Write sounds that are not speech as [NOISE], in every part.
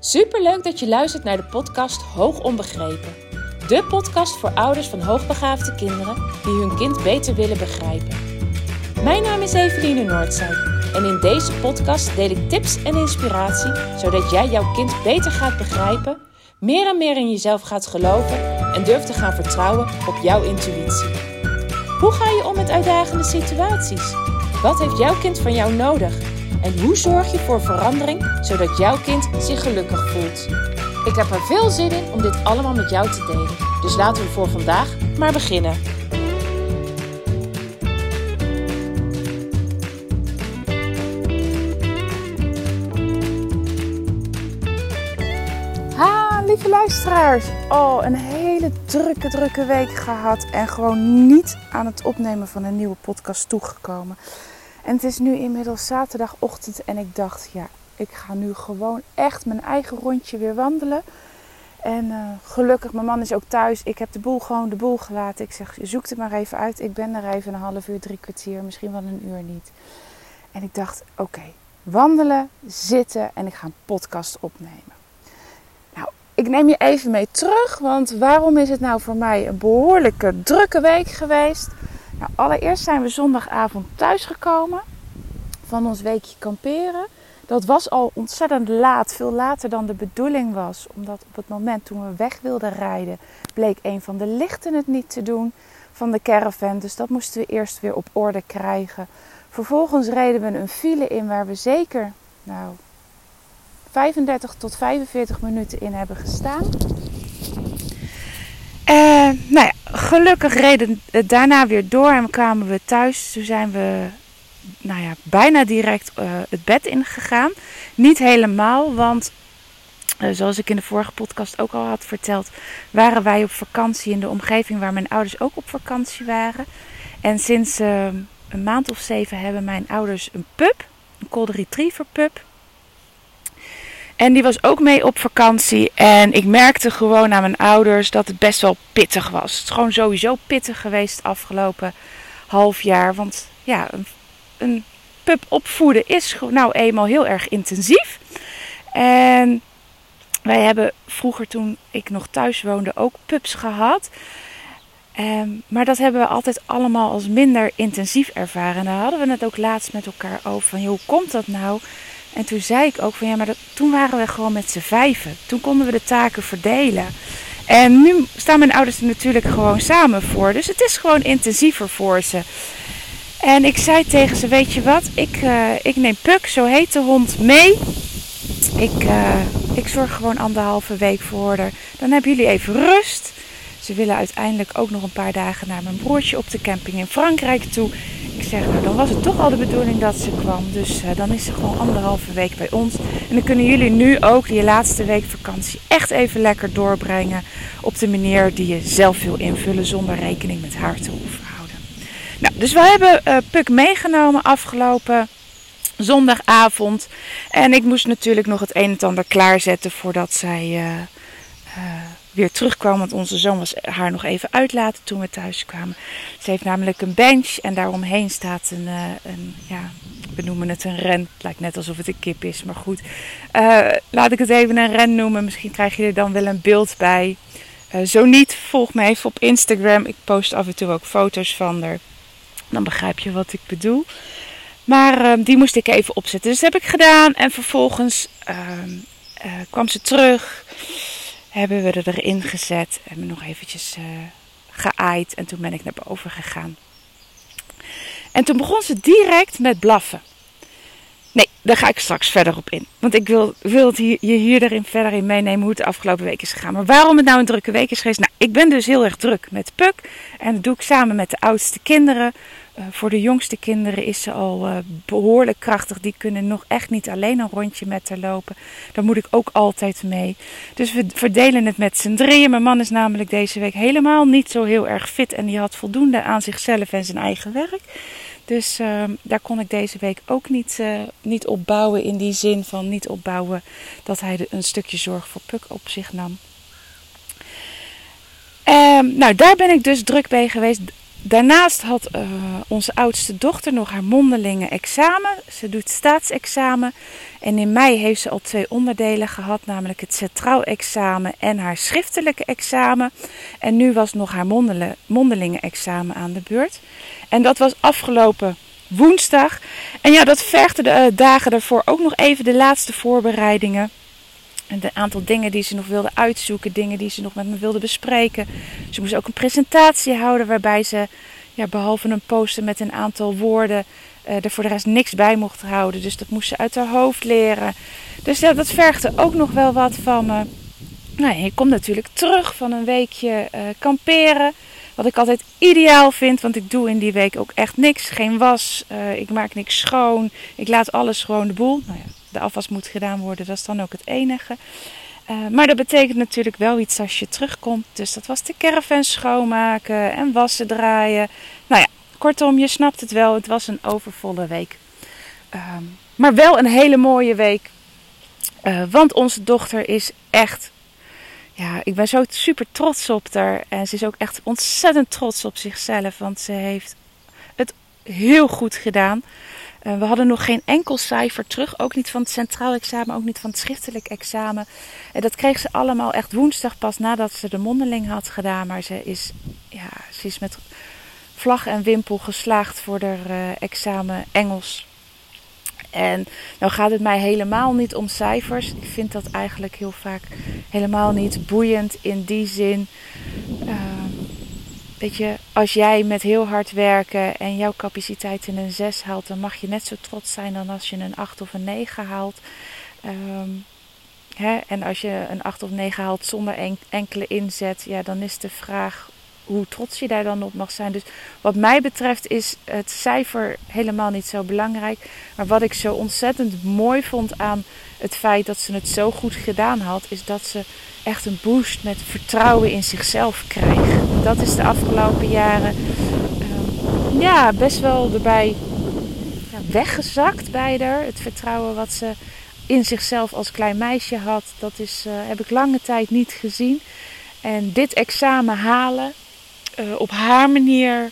Superleuk dat je luistert naar de podcast Hoog Onbegrepen. De podcast voor ouders van hoogbegaafde kinderen die hun kind beter willen begrijpen. Mijn naam is Eveline Noordzij en in deze podcast deel ik tips en inspiratie zodat jij jouw kind beter gaat begrijpen, meer en meer in jezelf gaat geloven en durft te gaan vertrouwen op jouw intuïtie. Hoe ga je om met uitdagende situaties? Wat heeft jouw kind van jou nodig? En hoe zorg je voor verandering zodat jouw kind zich gelukkig voelt? Ik heb er veel zin in om dit allemaal met jou te delen. Dus laten we voor vandaag maar beginnen. Ha, lieve luisteraars. Oh, een hele drukke, drukke week gehad. En gewoon niet aan het opnemen van een nieuwe podcast toegekomen. En het is nu inmiddels zaterdagochtend en ik dacht, ja, ik ga nu gewoon echt mijn eigen rondje weer wandelen. En uh, gelukkig, mijn man is ook thuis. Ik heb de boel gewoon de boel gelaten. Ik zeg, zoek het maar even uit. Ik ben er even een half uur, drie kwartier, misschien wel een uur niet. En ik dacht, oké, wandelen, zitten en ik ga een podcast opnemen. Nou, ik neem je even mee terug, want waarom is het nou voor mij een behoorlijke drukke week geweest? Nou, allereerst zijn we zondagavond thuisgekomen van ons weekje kamperen. Dat was al ontzettend laat, veel later dan de bedoeling was. Omdat op het moment toen we weg wilden rijden, bleek een van de lichten het niet te doen van de caravan. Dus dat moesten we eerst weer op orde krijgen. Vervolgens reden we een file in waar we zeker nou, 35 tot 45 minuten in hebben gestaan. En nou ja, gelukkig reden het daarna weer door en kwamen we thuis. Toen zijn we nou ja, bijna direct uh, het bed ingegaan. Niet helemaal, want uh, zoals ik in de vorige podcast ook al had verteld, waren wij op vakantie in de omgeving waar mijn ouders ook op vakantie waren. En sinds uh, een maand of zeven hebben mijn ouders een pup, een Golden Retriever pup. En die was ook mee op vakantie. En ik merkte gewoon aan mijn ouders dat het best wel pittig was. Het is gewoon sowieso pittig geweest afgelopen half jaar. Want ja, een, een pup opvoeden is nou eenmaal heel erg intensief. En wij hebben vroeger toen ik nog thuis woonde ook pups gehad. Um, maar dat hebben we altijd allemaal als minder intensief ervaren. En daar hadden we het ook laatst met elkaar over. Van, hoe komt dat nou? En toen zei ik ook van ja, maar toen waren we gewoon met z'n vijven. Toen konden we de taken verdelen. En nu staan mijn ouders er natuurlijk gewoon samen voor. Dus het is gewoon intensiever voor ze. En ik zei tegen ze, weet je wat, ik, uh, ik neem Puk, zo heet de hond, mee. Ik, uh, ik zorg gewoon anderhalve week voor haar. Dan hebben jullie even rust. Ze willen uiteindelijk ook nog een paar dagen naar mijn broertje op de camping in Frankrijk toe. Ik zeg, nou dan was het toch al de bedoeling dat ze kwam. Dus uh, dan is ze gewoon anderhalve week bij ons. En dan kunnen jullie nu ook die laatste week vakantie echt even lekker doorbrengen. Op de manier die je zelf wil invullen zonder rekening met haar te hoeven houden. Nou, dus we hebben uh, Puk meegenomen afgelopen zondagavond. En ik moest natuurlijk nog het een en ander klaarzetten voordat zij... Uh, weer terugkwam. Want onze zoon was haar nog even uitlaten toen we thuis kwamen. Ze heeft namelijk een bench en daaromheen staat een, uh, een ja, we noemen het een ren. Het lijkt net alsof het een kip is, maar goed. Uh, laat ik het even een ren noemen. Misschien krijg je er dan wel een beeld bij. Uh, zo niet, volg me even op Instagram. Ik post af en toe ook foto's van haar. Dan begrijp je wat ik bedoel. Maar die moest ik even opzetten. Dus dat heb ik gedaan. En vervolgens ehm, kwam ze terug hebben we er erin gezet. en nog eventjes uh, geaaid. En toen ben ik naar boven gegaan. En toen begon ze direct met blaffen. Nee, daar ga ik straks verder op in. Want ik wil, je hier verder in meenemen hoe het de afgelopen week is gegaan. Maar waarom het nou een drukke week is geweest? Nou, ik ben dus heel erg druk met Puk. En dat doe ik samen met de oudste kinderen. Uh, voor de jongste kinderen is ze al uh, behoorlijk krachtig. Die kunnen nog echt niet alleen een rondje met haar lopen. Daar moet ik ook altijd mee. Dus we verdelen het met z'n drieën. Mijn man is namelijk deze week helemaal niet zo heel erg fit. En die had voldoende aan zichzelf en zijn eigen werk. Dus uh, daar kon ik deze week ook niet, uh, niet op bouwen. In die zin van niet opbouwen dat hij een stukje zorg voor Puk op zich nam. Um, nou, daar ben ik dus druk bij geweest. Daarnaast had uh, onze oudste dochter nog haar mondelinge examen. Ze doet staatsexamen. En in mei heeft ze al twee onderdelen gehad, namelijk het centraal examen en haar schriftelijke examen. En nu was nog haar mondelinge examen aan de beurt. En dat was afgelopen woensdag. En ja, dat vergde de uh, dagen daarvoor ook nog even de laatste voorbereidingen. En een aantal dingen die ze nog wilde uitzoeken, dingen die ze nog met me wilde bespreken. Ze moest ook een presentatie houden waarbij ze, ja, behalve een poster met een aantal woorden, uh, er voor de rest niks bij mocht houden. Dus dat moest ze uit haar hoofd leren. Dus ja, dat vergde ook nog wel wat van me. Nou, je komt natuurlijk terug van een weekje uh, kamperen. Wat ik altijd ideaal vind, want ik doe in die week ook echt niks. Geen was, uh, ik maak niks schoon. Ik laat alles gewoon de boel. Nou ja, afwas moet gedaan worden, dat is dan ook het enige. Uh, maar dat betekent natuurlijk wel iets als je terugkomt. Dus dat was de caravan schoonmaken en wassen draaien. Nou ja, kortom, je snapt het wel. Het was een overvolle week. Uh, maar wel een hele mooie week. Uh, want onze dochter is echt. Ja, ik ben zo super trots op haar. En ze is ook echt ontzettend trots op zichzelf. Want ze heeft het heel goed gedaan. Uh, we hadden nog geen enkel cijfer terug. Ook niet van het centraal examen, ook niet van het schriftelijk examen. En dat kreeg ze allemaal echt woensdag pas nadat ze de mondeling had gedaan. Maar ze is, ja, ze is met vlag en wimpel geslaagd voor haar uh, examen Engels. En nou gaat het mij helemaal niet om cijfers. Ik vind dat eigenlijk heel vaak helemaal niet boeiend in die zin. Weet je, als jij met heel hard werken en jouw capaciteit in een 6 haalt, dan mag je net zo trots zijn dan als je een 8 of een 9 haalt. Um, hè? En als je een 8 of 9 haalt zonder enkele inzet, ja, dan is de vraag hoe trots je daar dan op mag zijn. Dus wat mij betreft is het cijfer helemaal niet zo belangrijk. Maar wat ik zo ontzettend mooi vond aan het feit dat ze het zo goed gedaan had, is dat ze echt een boost met vertrouwen in zichzelf krijgt. Dat is de afgelopen jaren uh, ja, best wel erbij ja, weggezakt bij haar. Het vertrouwen wat ze in zichzelf als klein meisje had, dat is, uh, heb ik lange tijd niet gezien. En dit examen halen, uh, op haar manier,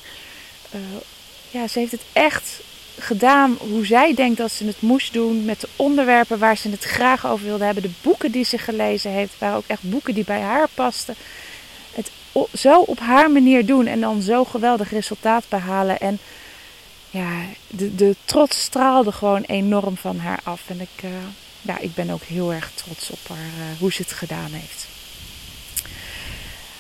ja, ze heeft het echt gedaan hoe zij denkt dat ze het moest doen. Met de onderwerpen waar ze het graag over wilde hebben. De boeken die ze gelezen heeft. Waren ook echt boeken die bij haar pasten. Het zo op haar manier doen en dan zo geweldig resultaat behalen. En ja, de, de trots straalde gewoon enorm van haar af. En ik, uh, ja, ik ben ook heel erg trots op haar, hoe ze het gedaan heeft.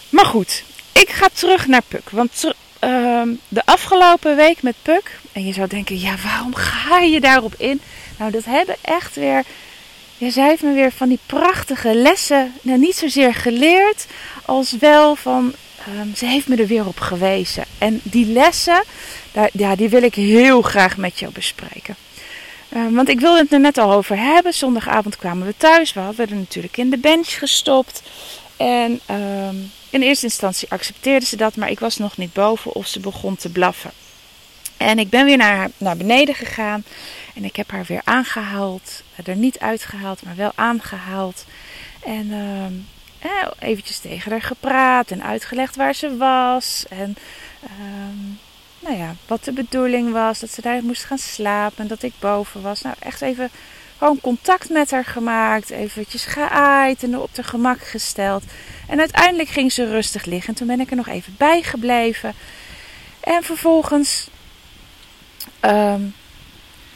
Maar goed, ik ga terug naar Puk. Want Ehm, de afgelopen week met Puk. En je zou denken, ja, waarom ga je daarop in? Nou, dat hebben echt weer. Ja, zij heeft me weer van die prachtige lessen. Nou, niet zozeer geleerd, als wel van. Um, ze heeft me er weer op gewezen. En die lessen, daar, ja, die wil ik heel graag met jou bespreken. Uh, want ik wilde het er net al over hebben. Zondagavond kwamen we thuis. We hadden er natuurlijk in de bench gestopt. En um, in eerste instantie accepteerde ze dat, maar ik was nog niet boven of ze begon te blaffen. En ik ben weer naar, naar beneden gegaan en ik heb haar weer aangehaald. Er niet uitgehaald, maar wel aangehaald. En eh, eventjes tegen haar gepraat en uitgelegd waar ze was. En uh, nou ja, wat de bedoeling was, dat ze daar moest gaan slapen en dat ik boven was. Nou, echt even gewoon contact met haar gemaakt, eventjes geaaid en op haar gemak gesteld. En uiteindelijk ging ze rustig liggen. En toen ben ik er nog even bij gebleven. En vervolgens, um,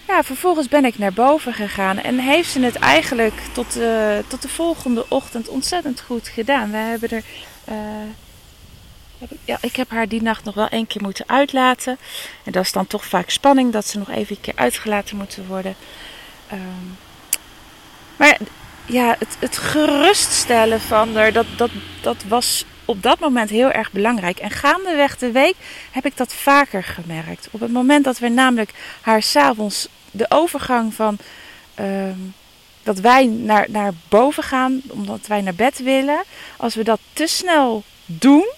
ja, vervolgens ben ik naar boven gegaan. En heeft ze het eigenlijk tot, uh, tot de volgende ochtend ontzettend goed gedaan. We hebben er. Uh, ja, ik heb haar die nacht nog wel één keer moeten uitlaten. En dat is dan toch vaak spanning dat ze nog even een keer uitgelaten moeten worden. Um, maar ja, het, het geruststellen van haar, dat, dat, dat was op dat moment heel erg belangrijk. En gaandeweg de week heb ik dat vaker gemerkt. Op het moment dat we namelijk haar s'avonds de overgang van uh, dat wij naar, naar boven gaan, omdat wij naar bed willen, als we dat te snel doen.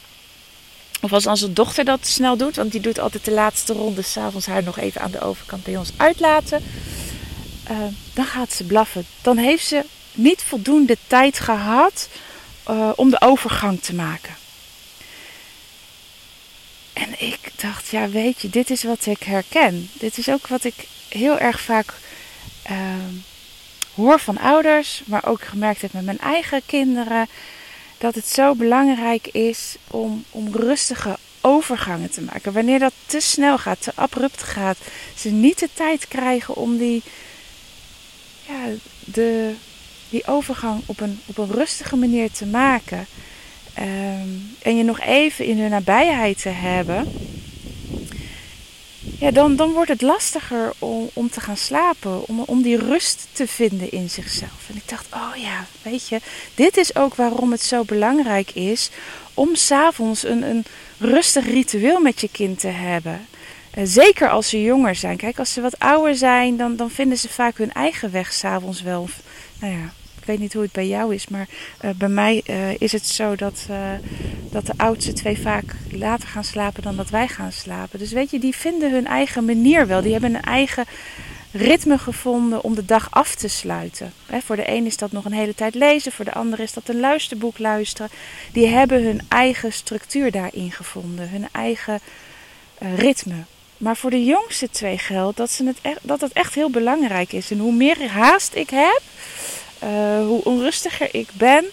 Of als onze dochter dat snel doet, want die doet altijd de laatste ronde s'avonds haar nog even aan de overkant bij ons uitlaten. Uh, dan gaat ze blaffen. Dan heeft ze niet voldoende tijd gehad uh, om de overgang te maken. En ik, dacht, ja, weet je, dit is wat ik herken. Dit is ook wat ik heel erg vaak ehm, hoor van ouders, maar ook gemerkt heb met mijn eigen kinderen. Dat het zo belangrijk is om, om rustige overgangen te maken. Wanneer dat te snel gaat, te abrupt gaat, ze niet de tijd krijgen om die, de, die overgang op een, op een rustige manier te maken. Ehm, en je nog even in hun nabijheid te hebben. Ja, dan, dan wordt het lastiger om, om te gaan slapen. Om, om die rust te vinden in zichzelf. En ik dacht, oh ja, weet je, dit is ook waarom het zo belangrijk is om s'avonds een, een rustig ritueel met je kind te hebben. Uh, zeker als ze jonger zijn. Kijk, als ze wat ouder zijn, dan, dan vinden ze vaak hun eigen weg s'avonds wel. Nou ja, ik weet niet hoe het bij jou is, maar uh, bij mij uh, is het zo dat, dat de oudste twee vaak later gaan slapen dan dat wij gaan slapen. Dus weet je, die vinden hun eigen manier wel. Die hebben een eigen ritme gevonden om de dag af te sluiten. voor de een is dat nog een hele tijd lezen, voor de ander is dat een luisterboek luisteren. Die hebben hun eigen structuur daarin gevonden, hun eigen uh, ritme. Maar voor de jongste twee geldt dat, ze het echt, dat het echt heel belangrijk is. En hoe meer haast ik heb, uh, hoe onrustiger ik ben,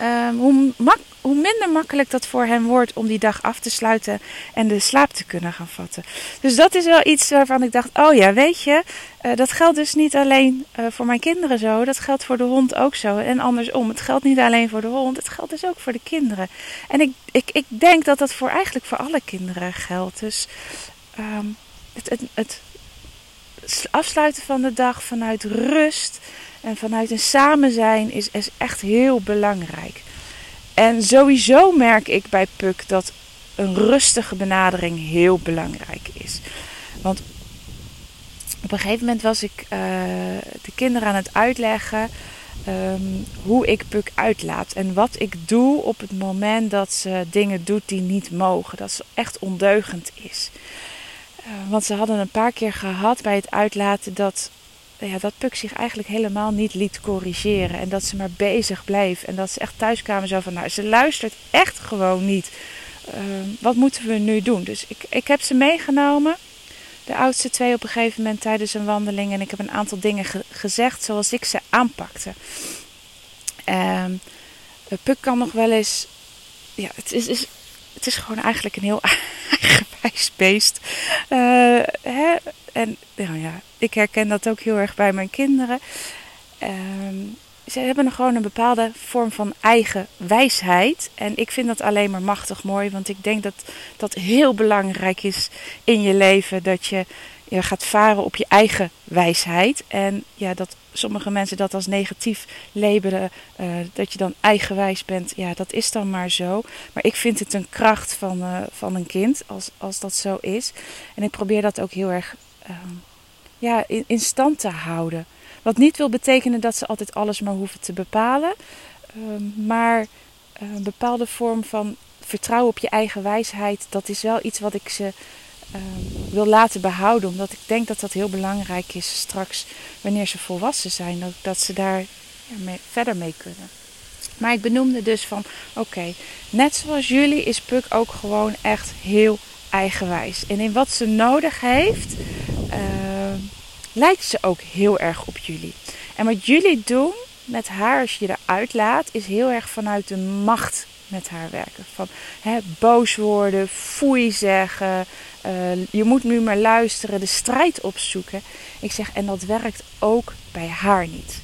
uh, hoe, mak hoe minder makkelijk dat voor hem wordt om die dag af te sluiten en de slaap te kunnen gaan vatten. Dus dat is wel iets waarvan ik dacht: oh ja, weet je, uh, dat geldt dus niet alleen uh, voor mijn kinderen zo, dat geldt voor de hond ook zo. En andersom, het geldt niet alleen voor de hond, het geldt dus ook voor de kinderen. En ik, ik, ik denk dat dat voor eigenlijk voor alle kinderen geldt. Dus um, het, het, het afsluiten van de dag vanuit rust en vanuit een samen zijn is, is echt heel belangrijk. En sowieso merk ik bij Puk dat een rustige benadering heel belangrijk is. Want op een gegeven moment was ik uh, de kinderen aan het uitleggen um, hoe ik Puk uitlaat. En wat ik doe op het moment dat ze dingen doet die niet mogen. Dat ze echt ondeugend is. Uh, want ze hadden een paar keer gehad bij het uitlaten dat ja, dat Puk zich eigenlijk helemaal niet liet corrigeren. En dat ze maar bezig bleef. En dat ze echt thuis kwamen zo van, nou, ze luistert echt gewoon niet. Uh, wat moeten we nu doen? Dus ik, ik heb ze meegenomen. De oudste twee op een gegeven moment tijdens een wandeling. En ik heb een aantal dingen ge gezegd zoals ik ze aanpakte. Uh, Puk kan nog wel eens... Ja, het is, is, het is gewoon eigenlijk een heel [LAUGHS] eigenwijs beest. Uh, hè? En nou ja, ik herken dat ook heel erg bij mijn kinderen. Um, ze hebben gewoon een bepaalde vorm van eigen wijsheid. En ik vind dat alleen maar machtig mooi. Want ik denk dat dat heel belangrijk is in je leven. Dat je, je gaat varen op je eigen wijsheid. En ja, dat sommige mensen dat als negatief labelen. Uh, dat je dan eigenwijs bent. Ja, dat is dan maar zo. Maar ik vind het een kracht van, uh, van een kind. Als, als dat zo is. En ik probeer dat ook heel erg uh, ja, in, in, stand te houden. Wat niet wil betekenen dat ze altijd alles maar hoeven te bepalen. Uh, maar eh, een bepaalde vorm van vertrouwen op je eigen wijsheid, dat is wel iets wat ik ze uh, wil laten behouden. Omdat ik denk dat dat heel belangrijk is straks wanneer ze volwassen zijn. Dat, dat ze daar ja, verder mee kunnen. Maar ik benoemde dus van oké, net zoals jullie is Puk ook gewoon echt heel eigenwijs. En in wat ze nodig heeft, uh, lijkt ze ook heel erg op jullie. En wat jullie doen met haar als je eruit laat, is heel erg vanuit de macht met haar werken. Van hè, boos worden, foei zeggen, uh, je moet nu maar luisteren, de strijd opzoeken. Ik zeg, en dat werkt ook bij haar niet.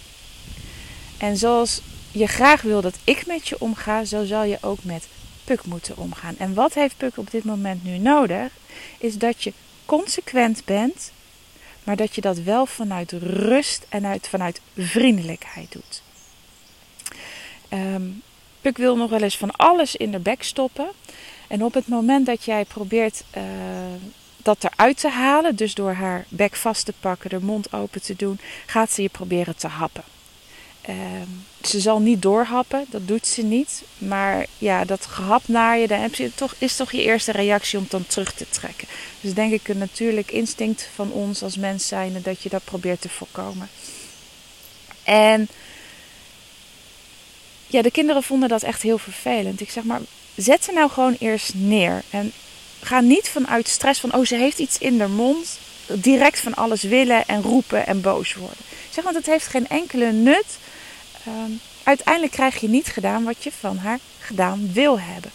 En zoals je graag wil dat ik met je omga, zo zal je ook met Puk moeten omgaan. En wat heeft Puk op dit moment nu nodig? Is dat je consequent bent, maar dat je dat wel vanuit rust en uit, vanuit vriendelijkheid doet. Um, Puk wil nog wel eens van alles in de bek stoppen. En op het moment dat jij probeert uh, dat eruit te halen, dus door haar bek vast te pakken, de mond open te doen, gaat ze je proberen te happen. Uh, ze zal niet doorhappen, dat doet ze niet. Maar ja, dat gehap naar je, dan heb je toch, is toch je eerste reactie om dan terug te trekken. Dus denk ik een natuurlijk instinct van ons als mens zijn dat je dat probeert te voorkomen. En ja, de kinderen vonden dat echt heel vervelend. Ik zeg maar, zet ze nou gewoon eerst neer. En ga niet vanuit stress van, oh ze heeft iets in de mond, direct van alles willen en roepen en boos worden. Zeg, want het heeft geen enkele nut. Ehm, uiteindelijk krijg je niet gedaan wat je van haar gedaan wil hebben.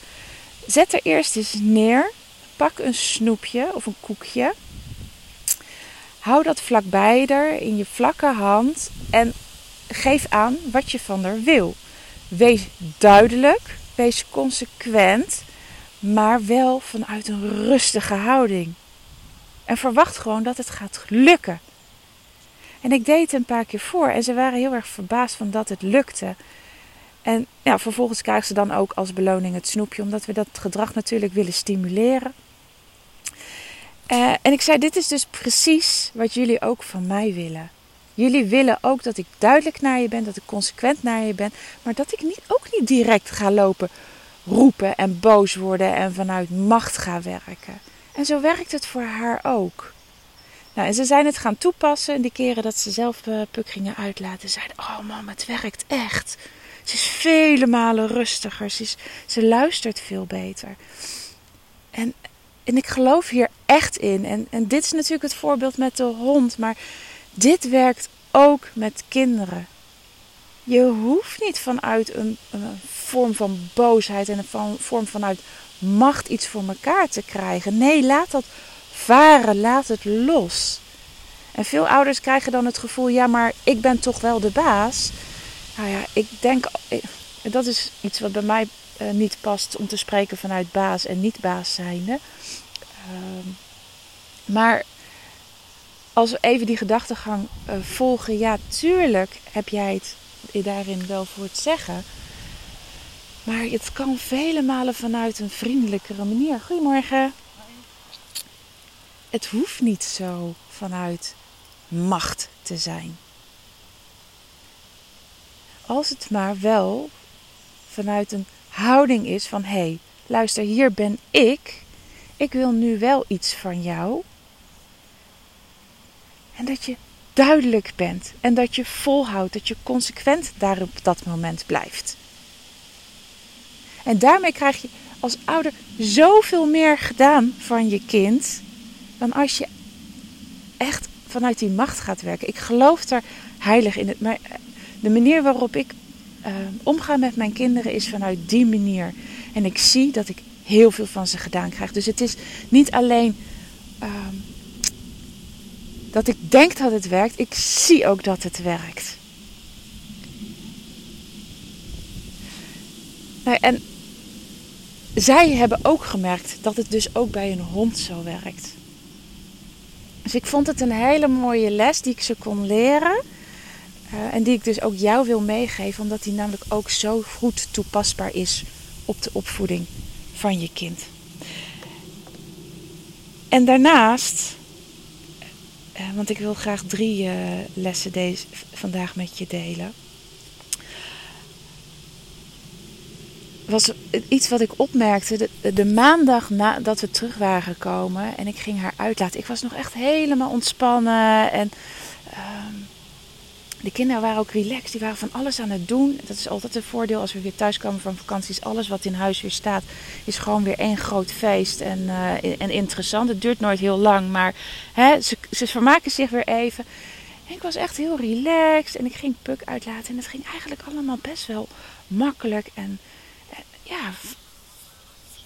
Zet er eerst eens neer. Pak een snoepje of een koekje. Hou dat vlakbij er in je vlakke hand en geef aan wat je van haar wil. Wees duidelijk, wees consequent, maar wel vanuit een rustige houding. En verwacht gewoon dat het gaat lukken. En ik deed het een paar keer voor en ze waren heel erg verbaasd van dat het lukte. En ja, vervolgens krijgen ze dan ook als beloning het snoepje, omdat we dat gedrag natuurlijk willen stimuleren. Uh, en ik zei: Dit is dus precies wat jullie ook van mij willen. Jullie willen ook dat ik duidelijk naar je ben, dat ik consequent naar je ben, maar dat ik niet, ook niet direct ga lopen roepen en boos worden en vanuit macht ga werken. En zo werkt het voor haar ook. Nou, en ze zijn het gaan toepassen. En die keren dat ze zelf uh, uitlaten, zeiden: Oh, mam, het werkt echt. Ze is vele malen rustiger. Ze, is, ze luistert veel beter. En, en ik geloof hier echt in. En, en dit is natuurlijk het voorbeeld met de hond. Maar dit werkt ook met kinderen. Je hoeft niet vanuit een, een vorm van boosheid en een vorm vanuit macht iets voor elkaar te krijgen. Nee, laat dat varen, laat het los. En veel ouders krijgen dan het gevoel: ja, maar ik ben toch wel de baas. Nou ja, ik denk, dat is iets wat bij mij uh, niet past om te spreken vanuit baas en niet baas zijnde. Uh, maar als we even die gedachtegang uh, volgen, ja, tuurlijk heb jij het daarin wel voor het zeggen. Maar het kan vele malen vanuit een vriendelijkere manier. Goedemorgen. Het hoeft niet zo vanuit macht te zijn. Als het maar wel vanuit een houding is van hé, hey, luister, hier ben ik. Ik wil nu wel iets van jou. En dat je duidelijk bent en dat je volhoudt, dat je consequent daar op dat moment blijft. En daarmee krijg je als ouder zoveel meer gedaan van je kind dan als je echt vanuit die macht gaat werken. Ik geloof daar heilig in. Het, maar de manier waarop ik uh, omga met mijn kinderen is vanuit die manier. En ik zie dat ik heel veel van ze gedaan krijg. Dus het is niet alleen uh, dat ik denk dat het werkt, ik zie ook dat het werkt. Nou, en zij hebben ook gemerkt dat het dus ook bij een hond zo werkt. Dus ik vond het een hele mooie les die ik ze kon leren. Uh, en die ik dus ook jou wil meegeven, omdat die namelijk ook zo goed toepasbaar is op de opvoeding van je kind. En daarnaast, uh, want ik wil graag drie uh, lessen deze, vandaag met je delen. was iets wat ik opmerkte. De, maandag nadat we terug waren gekomen en ik ging haar uitlaten. Ik was nog echt helemaal ontspannen. En uh, de kinderen waren ook relaxed. Die waren van alles aan het doen. Dat is altijd een voordeel als we weer thuis komen van vakanties. Alles wat in huis weer staat, is gewoon weer één groot feest. En, uh, en interessant. Het duurt nooit heel lang, maar hè, ze, ze vermaken zich weer even. En ik was echt heel relaxed. En ik ging Puk uitlaten. En het ging eigenlijk allemaal best wel makkelijk. En ja,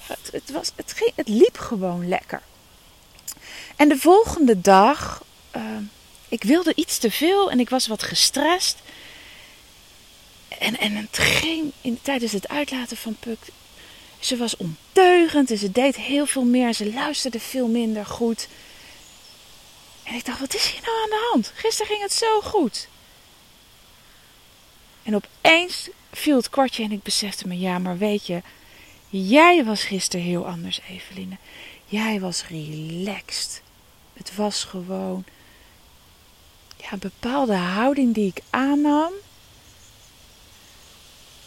het, het, was, het, ging, het liep gewoon lekker. En de volgende dag, uh, ik wilde iets te veel en ik was wat gestrest. En, en het ging in, tijdens het uitlaten van Puk. Ze was onteugend en ze deed heel veel meer. Ze luisterde veel minder goed. En ik dacht, wat is hier nou aan de hand? Gisteren ging het zo goed. En opeens viel het kwartje en ik besefte me, ja, maar weet je, jij was gisteren heel anders, Eveline. Jij was relaxed. Het was gewoon ja, een bepaalde houding die ik aannam.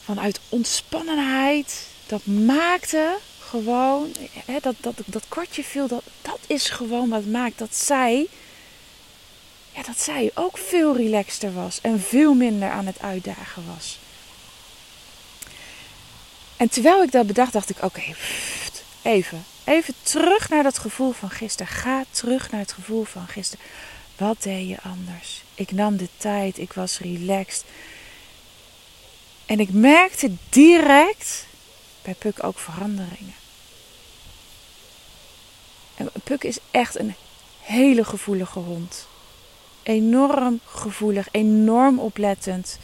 Vanuit ontspannenheid. Dat maakte gewoon, hè, dat, dat, dat kwartje viel, dat, dat is gewoon wat maakt dat zij, ja, dat zij ook veel relaxter was en veel minder aan het uitdagen was. En terwijl ik dat bedacht, dacht ik: oké, even. Even terug naar dat gevoel van gisteren. Ga terug naar het gevoel van gisteren. Wat deed je anders? Ik nam de tijd, ik was relaxed. En ik merkte direct bij Puk ook veranderingen. En Puk is echt een hele gevoelige hond. Enorm gevoelig, enorm oplettend.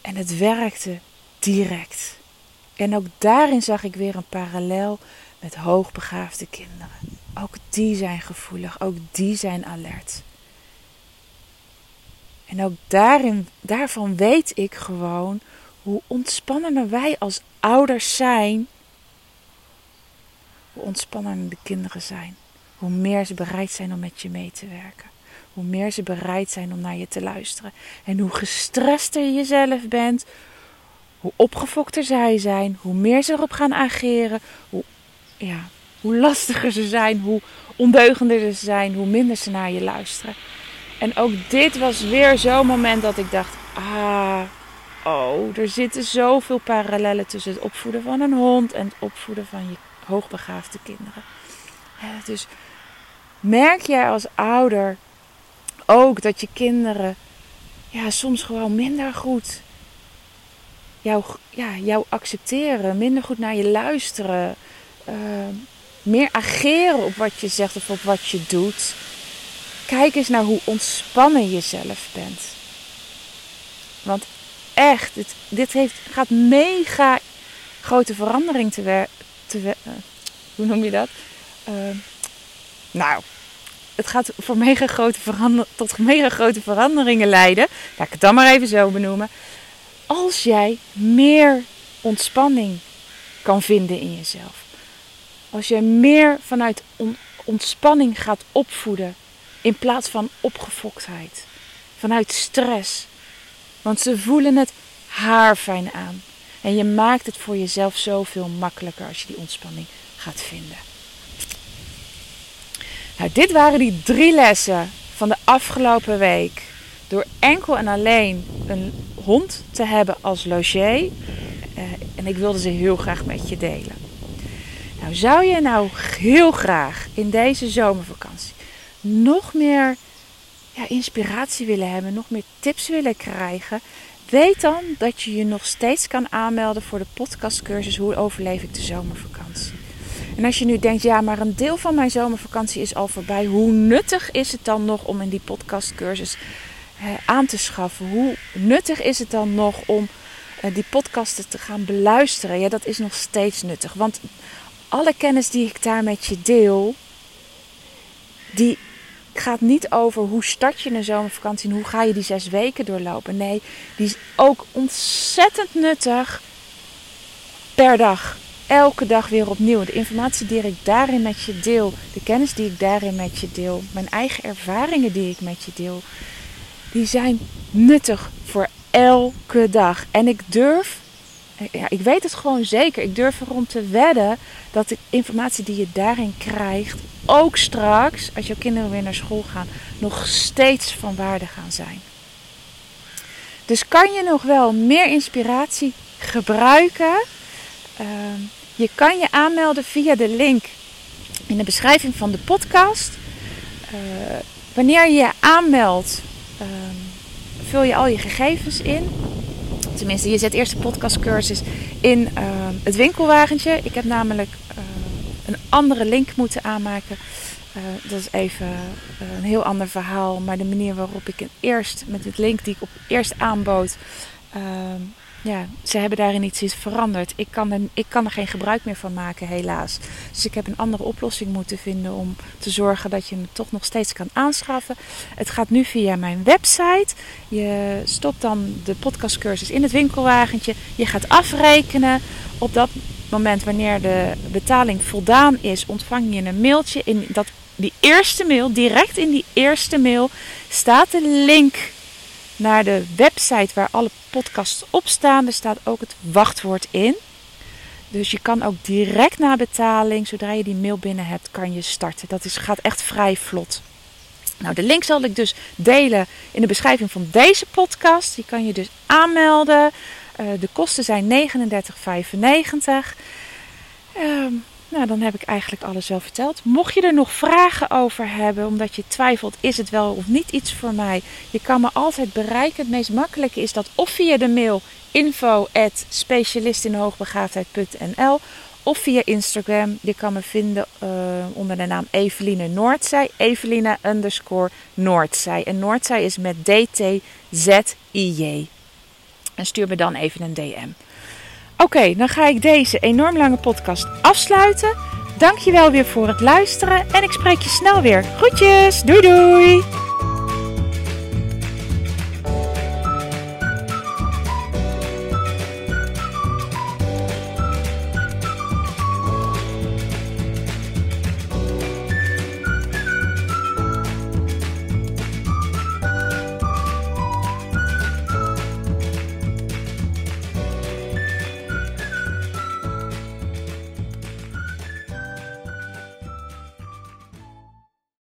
En het werkte direct. En ook daarin zag ik weer een parallel met hoogbegaafde kinderen. Ook die zijn gevoelig, ook die zijn alert. En ook daarin, daarvan weet ik gewoon hoe ontspannender wij als ouders zijn. Hoe ontspannender de kinderen zijn. Hoe meer ze bereid zijn om met je mee te werken. Hoe meer ze bereid zijn om naar je te luisteren. En hoe gestrester je zelf bent, hoe opgefokter zij zijn, hoe meer ze erop gaan ageren, hoe, ja, hoe lastiger ze zijn, hoe ondeugender ze zijn, hoe minder ze naar je luisteren. En ook dit was weer zo'n moment dat ik dacht: ah, oh, er zitten zoveel parallellen tussen het opvoeden van een hond en het opvoeden van je hoogbegaafde kinderen. dus merk jij als ouder ook dat je kinderen ja, soms gewoon minder goed jou, ja, jou accepteren, minder goed naar je luisteren, uh, meer ageren op wat je zegt of op wat je doet. Kijk eens naar hoe ontspannen je zelf bent. Want echt, dit, dit heeft, gaat mega grote verandering te, te uh, hoe noem je dat? Uh, nou, het gaat voor mega grote tot mega grote veranderingen leiden. Laat ik het dan maar even zo benoemen. Als jij meer ontspanning kan vinden in jezelf. Als jij meer vanuit ontspanning gaat opvoeden in plaats van opgefoktheid. Vanuit stress. Want ze voelen het haarfijn aan. En je maakt het voor jezelf zoveel makkelijker als je die ontspanning gaat vinden. Nou, dit waren die drie lessen van de afgelopen week. Door enkel en alleen een hond te hebben als logier. Uh, en ik wilde ze heel graag met je delen. Nou, zou je nou heel graag in deze zomervakantie nog meer ja, inspiratie willen hebben, nog meer tips willen krijgen, weet dan dat je je nog steeds kan aanmelden voor de podcastcursus Hoe overleef ik de zomervakantie. En als je nu denkt, ja, maar een deel van mijn zomervakantie is al voorbij, hoe nuttig is het dan nog om in die podcastcursus eh, aan te schaffen? Hoe nuttig is het dan nog om eh, die podcasten te gaan beluisteren? Ja, dat is nog steeds nuttig, want alle kennis die ik daar met je deel, die gaat niet over hoe start je een zomervakantie en hoe ga je die zes weken doorlopen. Nee, die is ook ontzettend nuttig per dag. Elke dag weer opnieuw. De informatie die ik daarin met je deel, de kennis die ik daarin met je deel, mijn eigen ervaringen die ik met je deel, die zijn nuttig voor elke dag. En ik durf ja, ik weet het gewoon zeker. Ik durf erom te wedden dat de informatie die je daarin krijgt, ook straks, als jouw kinderen weer naar school gaan, nog steeds van waarde gaan zijn. Dus kan je nog wel meer inspiratie gebruiken? Ehm, je kan je aanmelden via de link in de beschrijving van de podcast. Uh, wanneer je je aanmeldt, uh, vul je al je gegevens in. Tenminste, je zet eerst de podcastcursus in uh, het winkelwagentje. Ik heb namelijk uh, een andere link moeten aanmaken. Uh, dat is even een heel ander verhaal. Maar de manier waarop ik het eerst met het link die ik op eerst aanbood ehm, ja, ze hebben daarin iets veranderd. Ik kan, er, ik kan er geen gebruik meer van maken, helaas. Dus ik heb een andere oplossing moeten vinden om te zorgen dat je het toch nog steeds kan aanschaffen. Het gaat nu via mijn website. Je stopt dan de podcastcursus in het winkelwagentje. Je gaat afrekenen. Op dat moment, wanneer de betaling voldaan is, ontvang je een mailtje. In dat, die eerste mail, direct in die eerste mail, staat de link naar de website waar alle podcasts op staan. Er staat ook het wachtwoord in. Dus je kan ook direct na betaling, zodra je die mail binnen hebt, kan je starten. Dat is, gaat echt vrij vlot. Nou, de link zal ik dus delen in de beschrijving van deze podcast. Die kan je dus aanmelden. Uh, de kosten zijn 39,95. Ehm, nou, dan heb ik eigenlijk alles wel verteld. Mocht je er nog vragen over hebben, omdat je twijfelt, is het wel of niet iets voor mij? Je kan me altijd bereiken. Het meest makkelijke is dat of via de mail info specialistinhoogbegaafdheid.nl of via Instagram. Je kan me vinden uh, onder de naam Eveline Noordzij. Eveline underscore Noordzij. En Noordzij is met D-T-Z-I-J. En stuur me dan even een DM. Oké, dan ga ik deze enorm lange podcast afsluiten. Dankjewel weer voor het luisteren en ik spreek je snel weer. Groetjes, doei doei!